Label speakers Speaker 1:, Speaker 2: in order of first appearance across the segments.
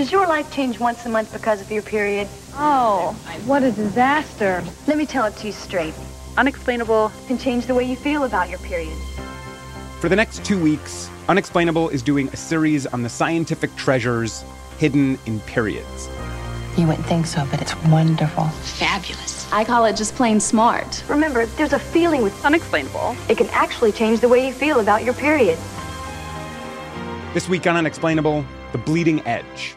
Speaker 1: Does your life change once a month because of your period?
Speaker 2: Oh, what a disaster.
Speaker 1: Let me tell it to you straight.
Speaker 3: Unexplainable
Speaker 1: can change the way you feel about your period.
Speaker 4: For the next two weeks, Unexplainable is doing a series on the scientific treasures hidden in periods.
Speaker 5: You wouldn't think so, but it's wonderful.
Speaker 6: Fabulous. I call it just plain smart.
Speaker 1: Remember, there's a feeling with
Speaker 3: unexplainable.
Speaker 1: It can actually change the way you feel about your period.
Speaker 4: This week on Unexplainable, The Bleeding Edge.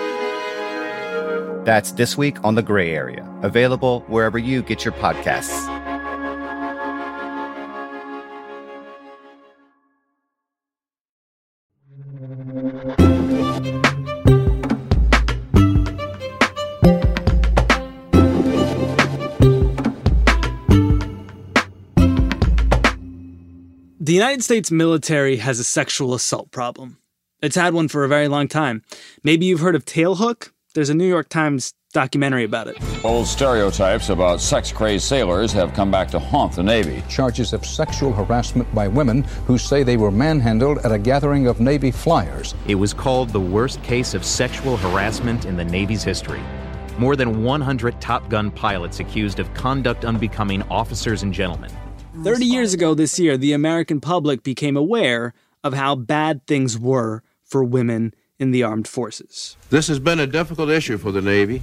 Speaker 7: That's this week on The Gray Area, available wherever you get your podcasts.
Speaker 8: The United States military has a sexual assault problem. It's had one for a very long time. Maybe you've heard of Tailhook? There's a New York Times documentary about it.
Speaker 9: Old stereotypes about sex crazed sailors have come back to haunt the Navy.
Speaker 10: Charges of sexual harassment by women who say they were manhandled at a gathering of Navy flyers.
Speaker 11: It was called the worst case of sexual harassment in the Navy's history. More than 100 Top Gun pilots accused of conduct unbecoming officers and gentlemen.
Speaker 8: 30 years ago this year, the American public became aware of how bad things were for women in the armed forces.
Speaker 12: This has been a difficult issue for the Navy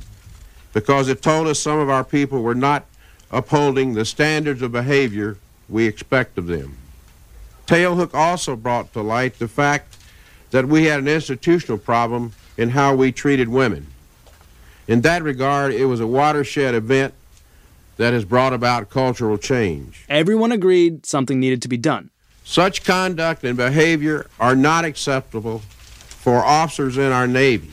Speaker 12: because it told us some of our people were not upholding the standards of behavior we expect of them. Tailhook also brought to light the fact that we had an institutional problem in how we treated women. In that regard, it was a watershed event that has brought about cultural change.
Speaker 8: Everyone agreed something needed to be done.
Speaker 12: Such conduct and behavior are not acceptable for officers in our Navy.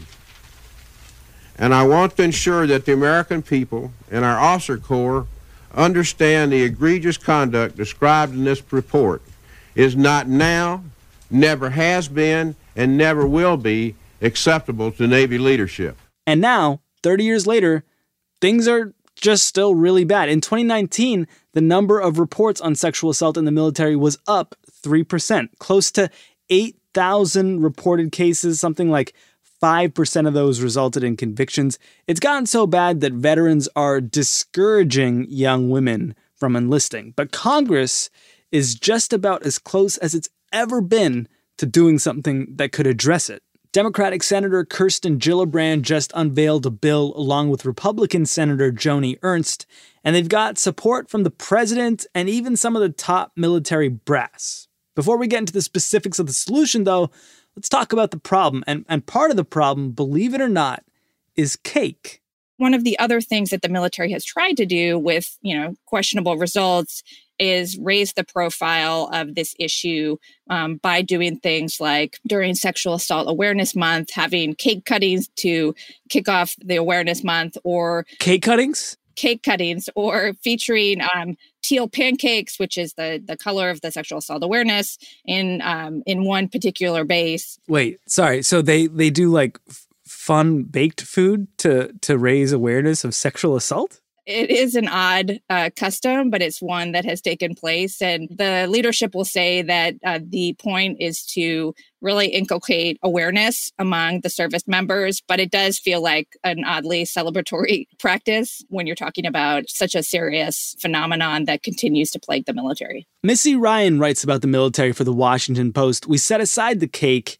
Speaker 12: And I want to ensure that the American people and our officer corps understand the egregious conduct described in this report is not now, never has been, and never will be acceptable to Navy leadership.
Speaker 8: And now, 30 years later, things are just still really bad. In 2019, the number of reports on sexual assault in the military was up 3%, close to 8,000 reported cases, something like 5% of those resulted in convictions. It's gotten so bad that veterans are discouraging young women from enlisting. But Congress is just about as close as it's ever been to doing something that could address it. Democratic Senator Kirsten Gillibrand just unveiled a bill along with Republican Senator Joni Ernst, and they've got support from the president and even some of the top military brass. Before we get into the specifics of the solution, though, let's talk about the problem. And, and part of the problem, believe it or not, is cake.
Speaker 13: One of the other things that the military has tried to do with, you know, questionable results is raise the profile of this issue um, by doing things like during Sexual Assault Awareness Month, having cake cuttings to kick off the awareness month, or
Speaker 8: cake cuttings,
Speaker 13: cake cuttings, or featuring um, teal pancakes, which is the the color of the sexual assault awareness, in um, in one particular base.
Speaker 8: Wait, sorry. So they they do like fun baked food to to raise awareness of sexual assault
Speaker 13: it is an odd uh, custom, but it's one that has taken place. And the leadership will say that uh, the point is to really inculcate awareness among the service members. But it does feel like an oddly celebratory practice when you're talking about such a serious phenomenon that continues to plague the military.
Speaker 8: Missy Ryan writes about the military for the Washington Post. We set aside the cake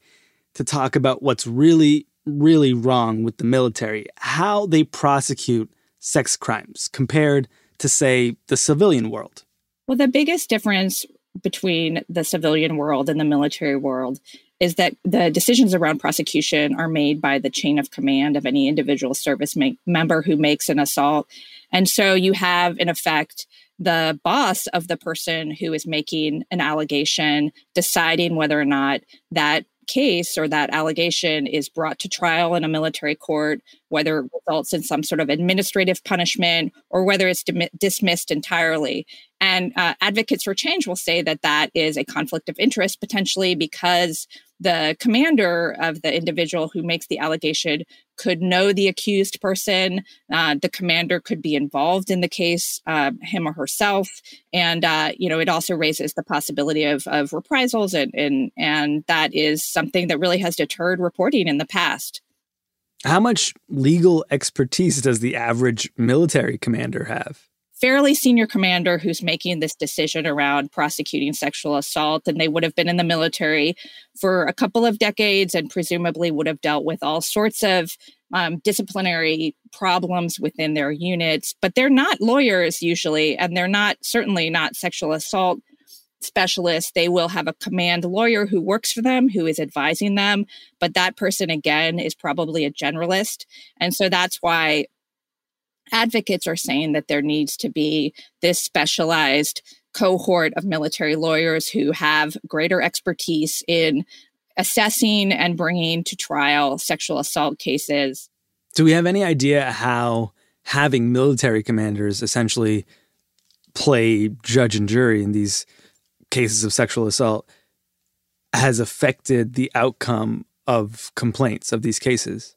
Speaker 8: to talk about what's really, really wrong with the military, how they prosecute sex crimes compared to, say, the civilian world?
Speaker 13: Well, the biggest difference between the civilian world and the military world is that the decisions around prosecution are made by the chain of command of any individual service ma- member who makes an assault. And so you have, in effect, the boss of the person who is making an allegation deciding whether or not that case or that allegation is brought to trial in a military court whether it results in some sort of administrative punishment or whether it's dim- dismissed entirely. And uh, advocates for change will say that that is a conflict of interest potentially because the commander of the individual who makes the allegation could know the accused person. Uh, the commander could be involved in the case, uh, him or herself, and uh, you know it also raises the possibility of, of reprisals, and, and and that is something that really has deterred reporting in the past.
Speaker 8: How much legal expertise does the average military commander have?
Speaker 13: fairly senior commander who's making this decision around prosecuting sexual assault and they would have been in the military for a couple of decades and presumably would have dealt with all sorts of um, disciplinary problems within their units but they're not lawyers usually and they're not certainly not sexual assault specialists they will have a command lawyer who works for them who is advising them but that person again is probably a generalist and so that's why advocates are saying that there needs to be this specialized cohort of military lawyers who have greater expertise in assessing and bringing to trial sexual assault cases.
Speaker 8: Do we have any idea how having military commanders essentially play judge and jury in these cases of sexual assault has affected the outcome of complaints of these cases?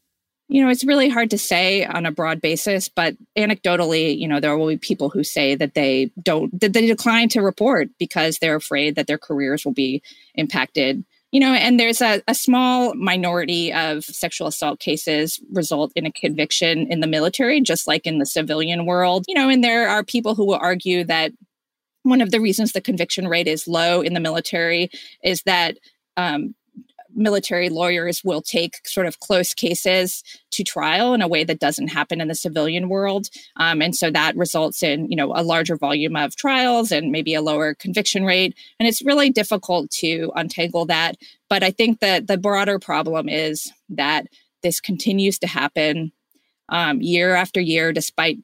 Speaker 13: You know, it's really hard to say on a broad basis, but anecdotally, you know, there will be people who say that they don't, that they decline to report because they're afraid that their careers will be impacted. You know, and there's a, a small minority of sexual assault cases result in a conviction in the military, just like in the civilian world. You know, and there are people who will argue that one of the reasons the conviction rate is low in the military is that um, military lawyers will take sort of close cases to trial in a way that doesn't happen in the civilian world. Um, and so that results in you know a larger volume of trials and maybe a lower conviction rate. And it's really difficult to untangle that. But i think that the broader problem is that this continues to happen um, year after year despite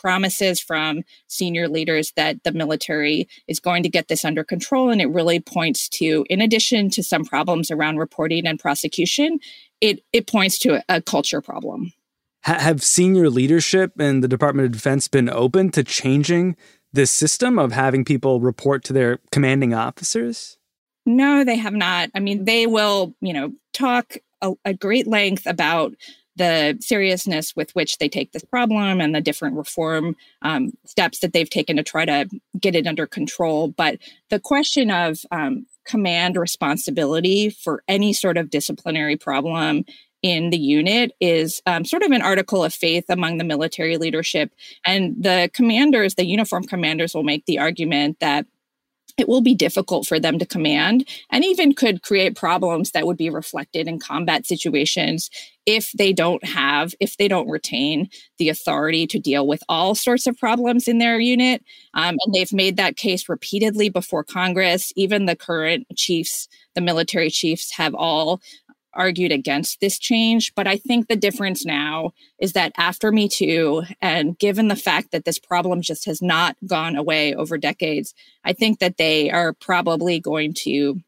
Speaker 13: promises from senior leaders that the military is going to get this under control. And it really points to, in addition to some problems around reporting and prosecution, it, it points to a, a culture problem.
Speaker 8: have senior leadership in the Department of Defense been open to changing this system of having people report to their commanding officers?
Speaker 13: No, they have not. I mean, they will, you know, talk a, a great length about the seriousness with which they take this problem and the different reform um, steps that they've taken to try to get it under control. But the question of um, command responsibility for any sort of disciplinary problem in the unit is um, sort of an article of faith among the military leadership. And the commanders, the uniform commanders, will make the argument that it will be difficult for them to command and even could create problems that would be reflected in combat situations if they don't have if they don't retain the authority to deal with all sorts of problems in their unit. Um, and they've made that case repeatedly before congress. Even the current chiefs the military chiefs have all argued against this change. But I think the difference now is that after Me Too, and given the fact that this problem just has not gone away over decades, I think that they are probably going to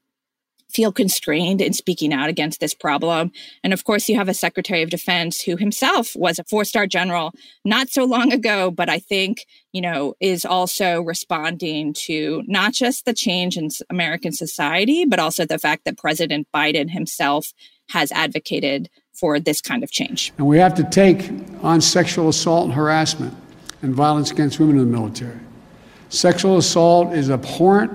Speaker 13: feel constrained in speaking out against this problem. And of course, you have a Secretary of Defense who himself was a four star general not so long ago, but I think, you know, is also responding to not just the change in American society, but also the fact that President Biden himself has advocated for this kind of change.
Speaker 3: And we have to take on sexual assault and harassment and violence against women in the military. Sexual assault is abhorrent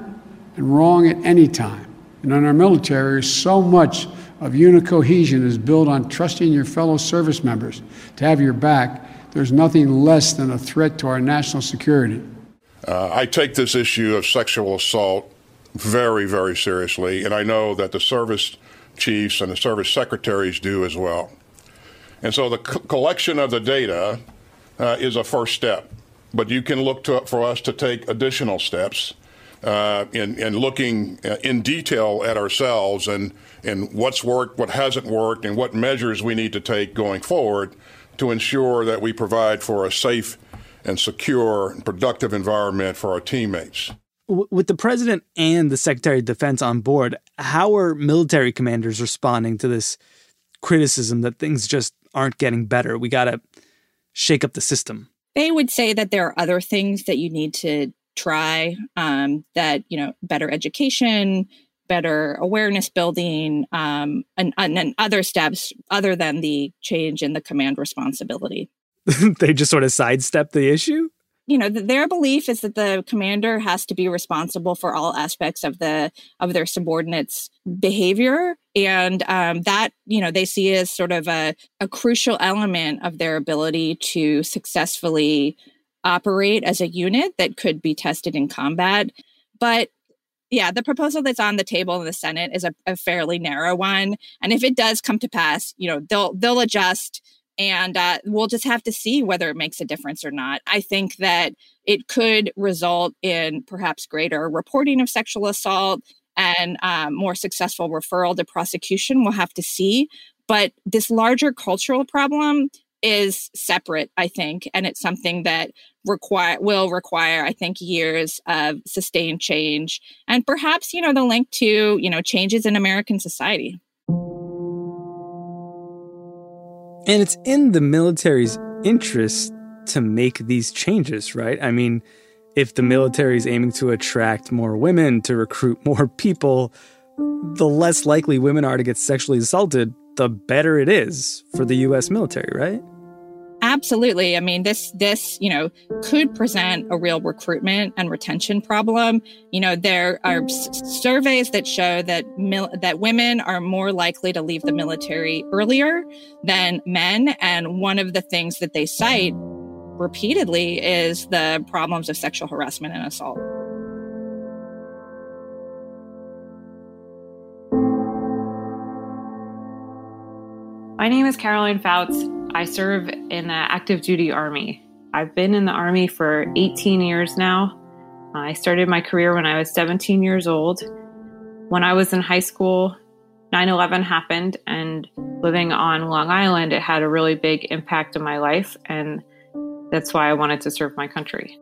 Speaker 3: and wrong at any time. And in our military, so much of unit cohesion is built on trusting your fellow service members to have your back. There's nothing less than a threat to our national security.
Speaker 14: Uh, I take this issue of sexual assault very, very seriously, and I know that the service chiefs and the service secretaries do as well. And so the co- collection of the data uh, is a first step, but you can look to, for us to take additional steps uh, in, in looking uh, in detail at ourselves and, and what's worked, what hasn't worked, and what measures we need to take going forward to ensure that we provide for a safe and secure and productive environment for our teammates
Speaker 8: with the president and the secretary of defense on board, how are military commanders responding to this criticism that things just aren't getting better. We got to shake up the system.
Speaker 13: They would say that there are other things that you need to try um, that, you know, better education, better awareness building, um, and, and other steps other than the change in the command responsibility.
Speaker 8: they just sort of sidestep the issue?
Speaker 13: You know their belief is that the commander has to be responsible for all aspects of the of their subordinates behavior. And um, that you know they see as sort of a, a crucial element of their ability to successfully operate as a unit that could be tested in combat. But yeah, the proposal that's on the table in the Senate is a, a, fairly narrow one, and if it does come to pass, you know they'll they'll adjust, and uh, we'll just have to see whether it makes a difference or not. I think that it could result in perhaps greater reporting of sexual assault and um, more successful referral to prosecution. We'll have to see, but this larger cultural problem is separate, I think, and it's something that require will require, I think, years of sustained change, and perhaps you know the link to you know changes in American society.
Speaker 8: And it's in the military's interest to make these changes, right? I mean, if the military is aiming to attract more women, to recruit more people, the less likely women are to get sexually assaulted, the better it is for the US military, right?
Speaker 13: Absolutely. I mean, this this you know could present a real recruitment and retention problem. You know, there are s- surveys that show that mil- that women are more likely to leave the military earlier than men, and one of the things that they cite repeatedly is the problems of sexual harassment and assault.
Speaker 15: My name is Caroline Fouts. I serve in the active duty Army. I've been in the Army for 18 years now. I started my career when I was 17 years old. When I was in high school, 9 11 happened, and living on Long Island, it had a really big impact on my life, and that's why I wanted to serve my country.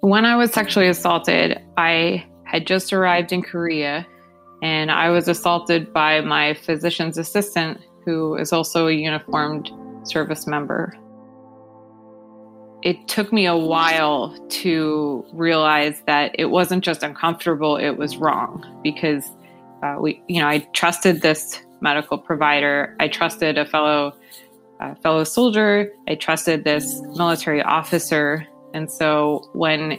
Speaker 15: When I was sexually assaulted, I had just arrived in Korea and I was assaulted by my physician's assistant who is also a uniformed service member. It took me a while to realize that it wasn't just uncomfortable, it was wrong because uh, we, you know, I trusted this medical provider, I trusted a fellow uh, fellow soldier, I trusted this military officer, and so when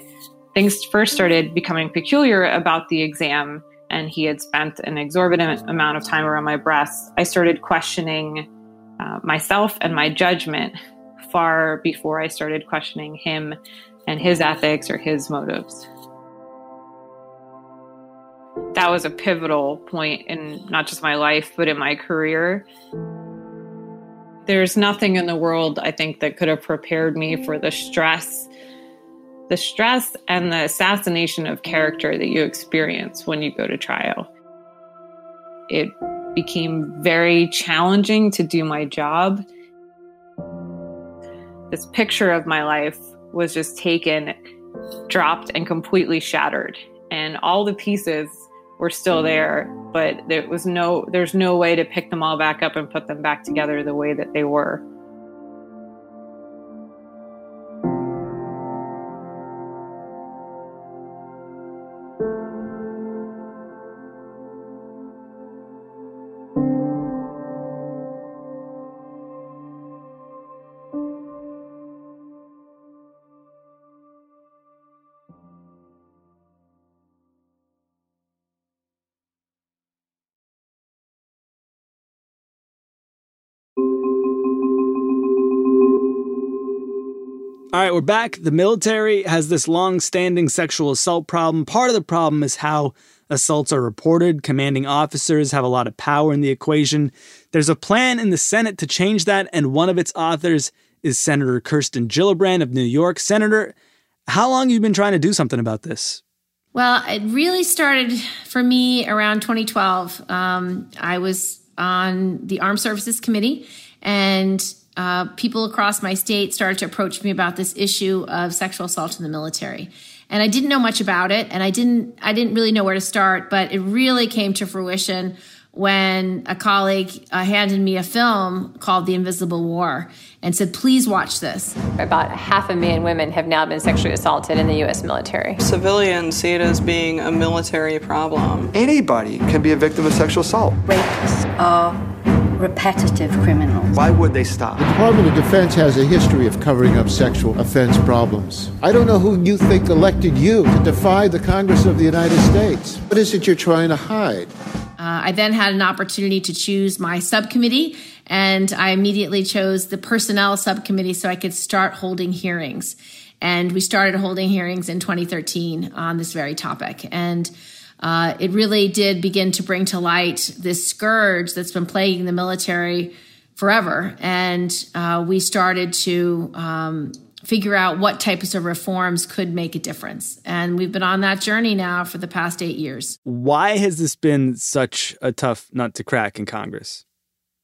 Speaker 15: things first started becoming peculiar about the exam, and he had spent an exorbitant amount of time around my breasts, I started questioning uh, myself and my judgment far before I started questioning him and his ethics or his motives. That was a pivotal point in not just my life, but in my career. There's nothing in the world, I think, that could have prepared me for the stress the stress and the assassination of character that you experience when you go to trial. It became very challenging to do my job. This picture of my life was just taken, dropped, and completely shattered. And all the pieces were still there, but there was no there's no way to pick them all back up and put them back together the way that they were.
Speaker 8: All right, we're back. The military has this long standing sexual assault problem. Part of the problem is how assaults are reported. Commanding officers have a lot of power in the equation. There's a plan in the Senate to change that, and one of its authors is Senator Kirsten Gillibrand of New York. Senator, how long have you been trying to do something about this?
Speaker 16: Well, it really started for me around 2012. Um, I was on the Armed Services Committee, and uh, people across my state started to approach me about this issue of sexual assault in the military and i didn't know much about it and i didn't i didn't really know where to start but it really came to fruition when a colleague uh, handed me a film called The Invisible War and said, please watch this.
Speaker 17: About half a million women have now been sexually assaulted in the U.S. military.
Speaker 18: Civilians see it as being a military problem.
Speaker 19: Anybody can be a victim of sexual assault.
Speaker 20: Rapists are repetitive criminals.
Speaker 19: Why would they stop?
Speaker 21: The Department of Defense has a history of covering up sexual offense problems. I don't know who you think elected you to defy the Congress of the United States. What is it you're trying to hide?
Speaker 16: Uh, I then had an opportunity to choose my subcommittee, and I immediately chose the personnel subcommittee so I could start holding hearings. And we started holding hearings in 2013 on this very topic. And uh, it really did begin to bring to light this scourge that's been plaguing the military forever. And uh, we started to um, figure out what types of reforms could make a difference. And we've been on that journey now for the past eight years.
Speaker 8: Why has this been such a tough nut to crack in Congress?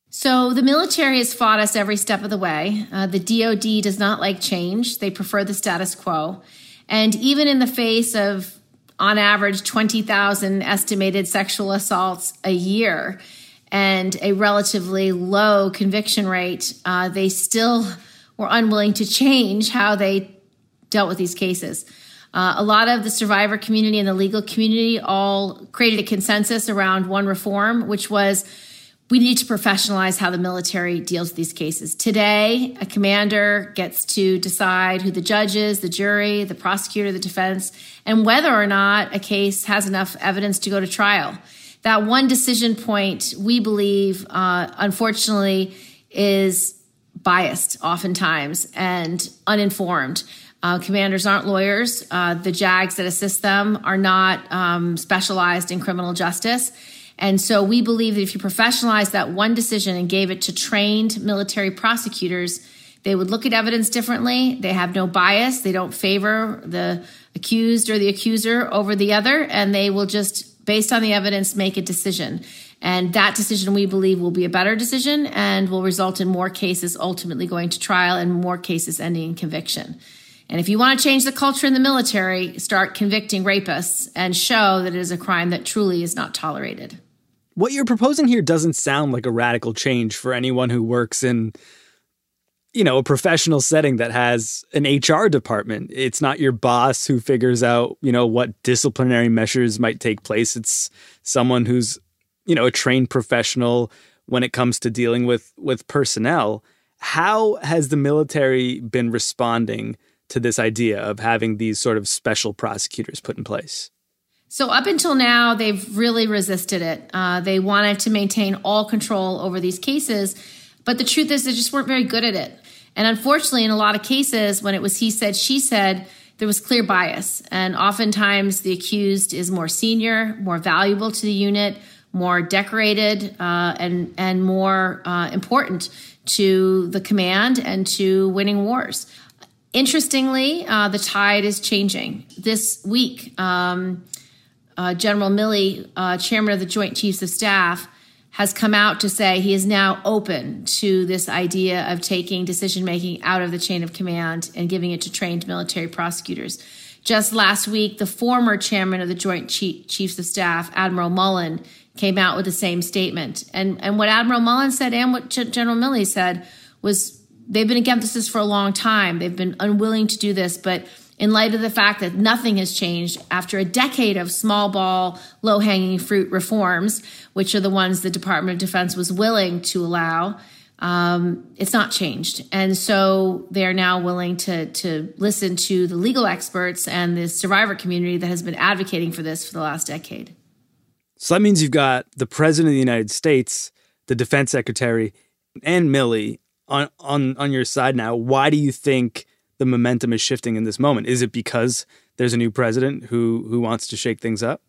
Speaker 16: So, the military has fought us every step of the way. Uh, the DoD does not like change, they prefer the status quo. And even in the face of on average 20,000 estimated sexual assaults a year and a relatively low conviction rate, uh, they still were unwilling to change how they dealt with these cases. Uh, a lot of the survivor community and the legal community all created a consensus around one reform, which was we need to professionalize how the military deals with these cases. Today, a commander gets to decide who the judge is, the jury, the prosecutor, the defense, and whether or not a case has enough evidence to go to trial. That one decision point, we believe, uh, unfortunately, is biased oftentimes and uninformed. Uh, commanders aren't lawyers. Uh, the JAGs that assist them are not um, specialized in criminal justice. And so we believe that if you professionalize that one decision and gave it to trained military prosecutors, they would look at evidence differently. They have no bias. They don't favor the accused or the accuser over the other, and they will just, based on the evidence, make a decision. And that decision, we believe, will be a better decision and will result in more cases ultimately going to trial and more cases ending in conviction. And if you want to change the culture in the military, start convicting rapists and show that it is a crime that truly is not tolerated.
Speaker 8: What you're proposing here doesn't sound like a radical change for anyone who works in you know, a professional setting that has an HR department. It's not your boss who figures out, you know, what disciplinary measures might take place. It's someone who's, you know, a trained professional when it comes to dealing with with personnel. How has the military been responding to this idea of having these sort of special prosecutors put in place?
Speaker 16: So, up until now, they've really resisted it. Uh, they wanted to maintain all control over these cases. But the truth is, they just weren't very good at it. And unfortunately, in a lot of cases, when it was he said, she said, there was clear bias. And oftentimes, the accused is more senior, more valuable to the unit, more decorated, uh, and, and more uh, important to the command and to winning wars. Interestingly, uh, the tide is changing. This week, um, uh, General Milley, uh, chairman of the Joint Chiefs of Staff, has come out to say he is now open to this idea of taking decision making out of the chain of command and giving it to trained military prosecutors. Just last week, the former chairman of the Joint Chiefs of Staff, Admiral Mullen, came out with the same statement. And, and what Admiral Mullen said and what General Milley said was they've been against this for a long time. They've been unwilling to do this, but in light of the fact that nothing has changed after a decade of small ball, low hanging fruit reforms, which are the ones the Department of Defense was willing to allow. Um, it's not changed. And so they're now willing to, to listen to the legal experts and the survivor community that has been advocating for this for the last decade.
Speaker 8: So that means you've got the President of the United States, the Defense Secretary, and Milley on, on, on your side now. Why do you think the momentum is shifting in this moment? Is it because there's a new president who who wants to shake things up?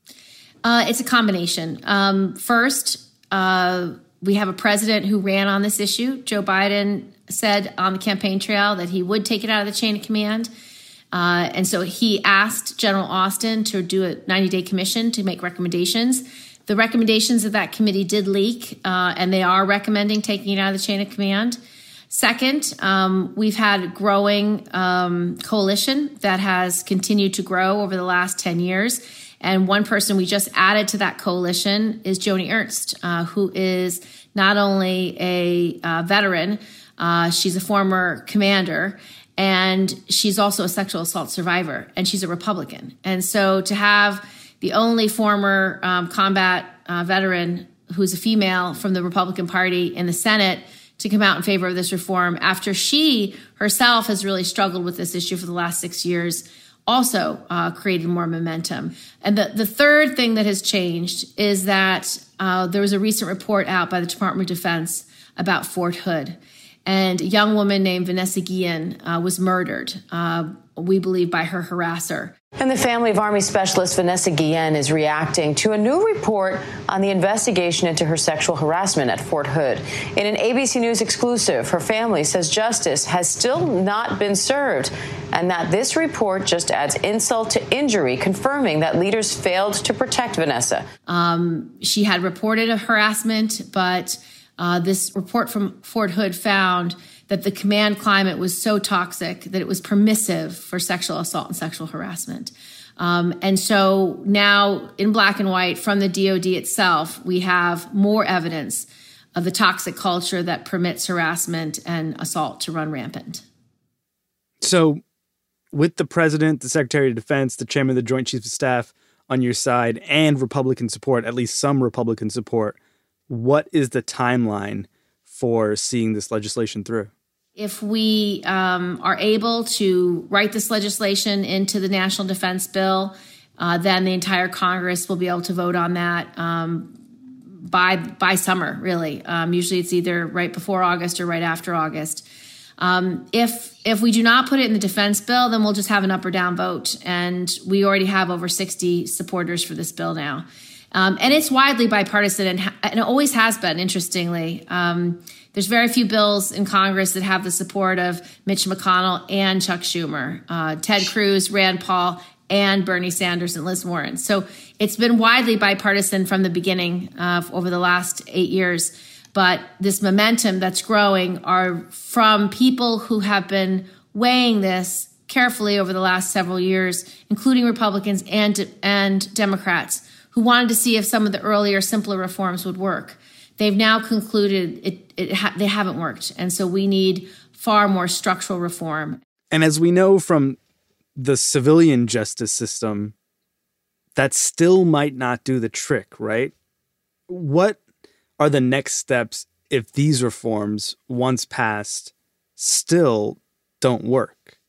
Speaker 16: Uh, it's a combination. Um, first, uh, we have a president who ran on this issue. Joe Biden said on the campaign trail that he would take it out of the chain of command. Uh, and so he asked General Austin to do a 90 day commission to make recommendations. The recommendations of that committee did leak, uh, and they are recommending taking it out of the chain of command. Second, um, we've had growing um, coalition that has continued to grow over the last 10 years. And one person we just added to that coalition is Joni Ernst, uh, who is not only a uh, veteran, uh, she's a former commander, and she's also a sexual assault survivor, and she's a Republican. And so to have the only former um, combat uh, veteran who's a female from the Republican Party in the Senate to come out in favor of this reform after she herself has really struggled with this issue for the last six years also uh, created more momentum. And the, the third thing that has changed is that uh, there was a recent report out by the Department of Defense about Fort Hood. And a young woman named Vanessa Guillen uh, was murdered, uh, we believe, by her harasser.
Speaker 22: And the family of Army Specialist Vanessa Guillen is reacting to a new report on the investigation into her sexual harassment at Fort Hood. In an ABC News exclusive, her family says justice has still not been served and that this report just adds insult to injury, confirming that leaders failed to protect Vanessa.
Speaker 16: Um, she had reported a harassment, but uh, this report from Fort Hood found that the command climate was so toxic that it was permissive for sexual assault and sexual harassment. Um, and so now, in black and white from the DoD itself, we have more evidence of the toxic culture that permits harassment and assault to run rampant.
Speaker 8: So, with the president, the secretary of defense, the chairman of the Joint Chiefs of Staff on your side, and Republican support, at least some Republican support, what is the timeline for seeing this legislation through?
Speaker 16: If we um, are able to write this legislation into the National Defense Bill, uh, then the entire Congress will be able to vote on that um, by by summer. Really, um, usually it's either right before August or right after August. Um, if if we do not put it in the defense bill, then we'll just have an up or down vote, and we already have over sixty supporters for this bill now. Um, and it's widely bipartisan and, ha- and, it always has been, interestingly. Um, there's very few bills in Congress that have the support of Mitch McConnell and Chuck Schumer, uh, Ted Cruz, Rand Paul, and Bernie Sanders and Liz Warren. So it's been widely bipartisan from the beginning over the last eight years. But this momentum that's growing are from people who have been weighing this carefully over the last several years, including Republicans and, and Democrats who wanted to see if some of the earlier, simpler reforms would work. They've now concluded it, it ha- they haven't worked. And so we need far more structural reform.
Speaker 8: And as we know from the civilian justice system, that still might not do the trick, right? What are the next steps if these reforms, once passed, still don't work?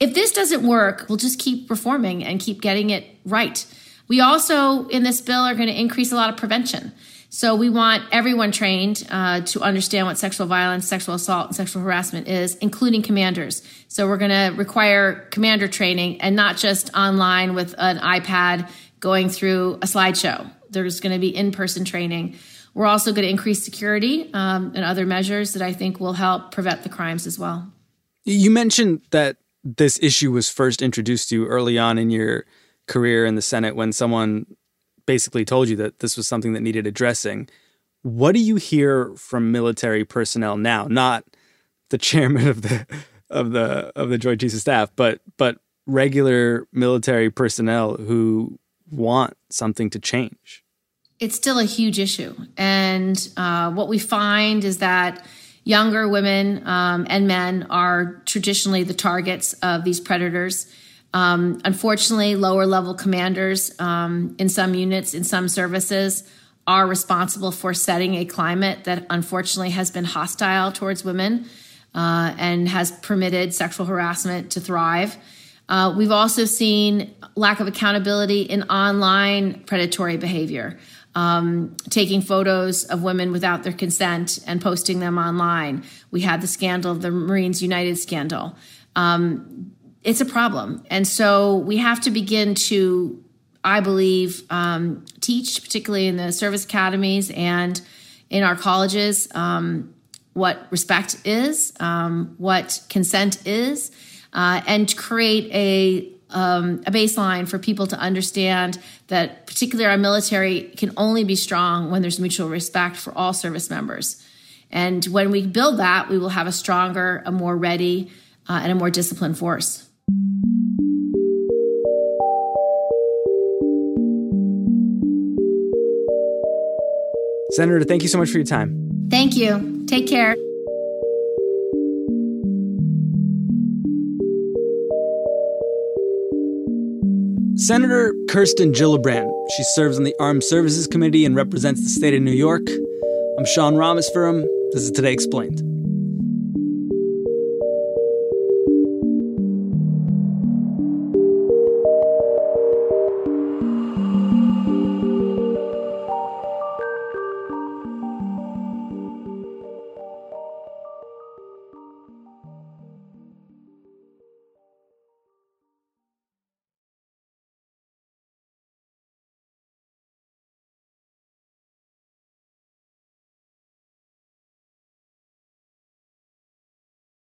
Speaker 16: If this doesn't work, we'll just keep reforming and keep getting it right. We also, in this bill, are going to increase a lot of prevention. So we want everyone trained uh, to understand what sexual violence, sexual assault, and sexual harassment is, including commanders. So we're going to require commander training and not just online with an iPad going through a slideshow. There's going to be in person training. We're also going to increase security um, and other measures that I think will help prevent the crimes as well.
Speaker 8: You mentioned that this issue was first introduced to you early on in your career in the Senate when someone basically told you that this was something that needed addressing. What do you hear from military personnel now? Not the chairman of the of the of the Joint Chiefs of Staff, but but regular military personnel who want something to change.
Speaker 16: It's still a huge issue, and uh, what we find is that younger women um, and men are traditionally the targets of these predators. Um, unfortunately, lower level commanders um, in some units, in some services, are responsible for setting a climate that unfortunately has been hostile towards women uh, and has permitted sexual harassment to thrive. Uh, we've also seen lack of accountability in online predatory behavior, um, taking photos of women without their consent and posting them online. We had the scandal, the Marines United scandal. Um, it's a problem. And so we have to begin to, I believe, um, teach, particularly in the service academies and in our colleges, um, what respect is, um, what consent is, uh, and create a um, a baseline for people to understand that, particularly our military, can only be strong when there's mutual respect for all service members. And when we build that, we will have a stronger, a more ready, uh, and a more disciplined force.
Speaker 8: Senator, thank you so much for your time.
Speaker 16: Thank you. Take care.
Speaker 8: Senator Kirsten Gillibrand. She serves on the Armed Services Committee and represents the state of New York. I'm Sean Rameswaram. This is Today Explained.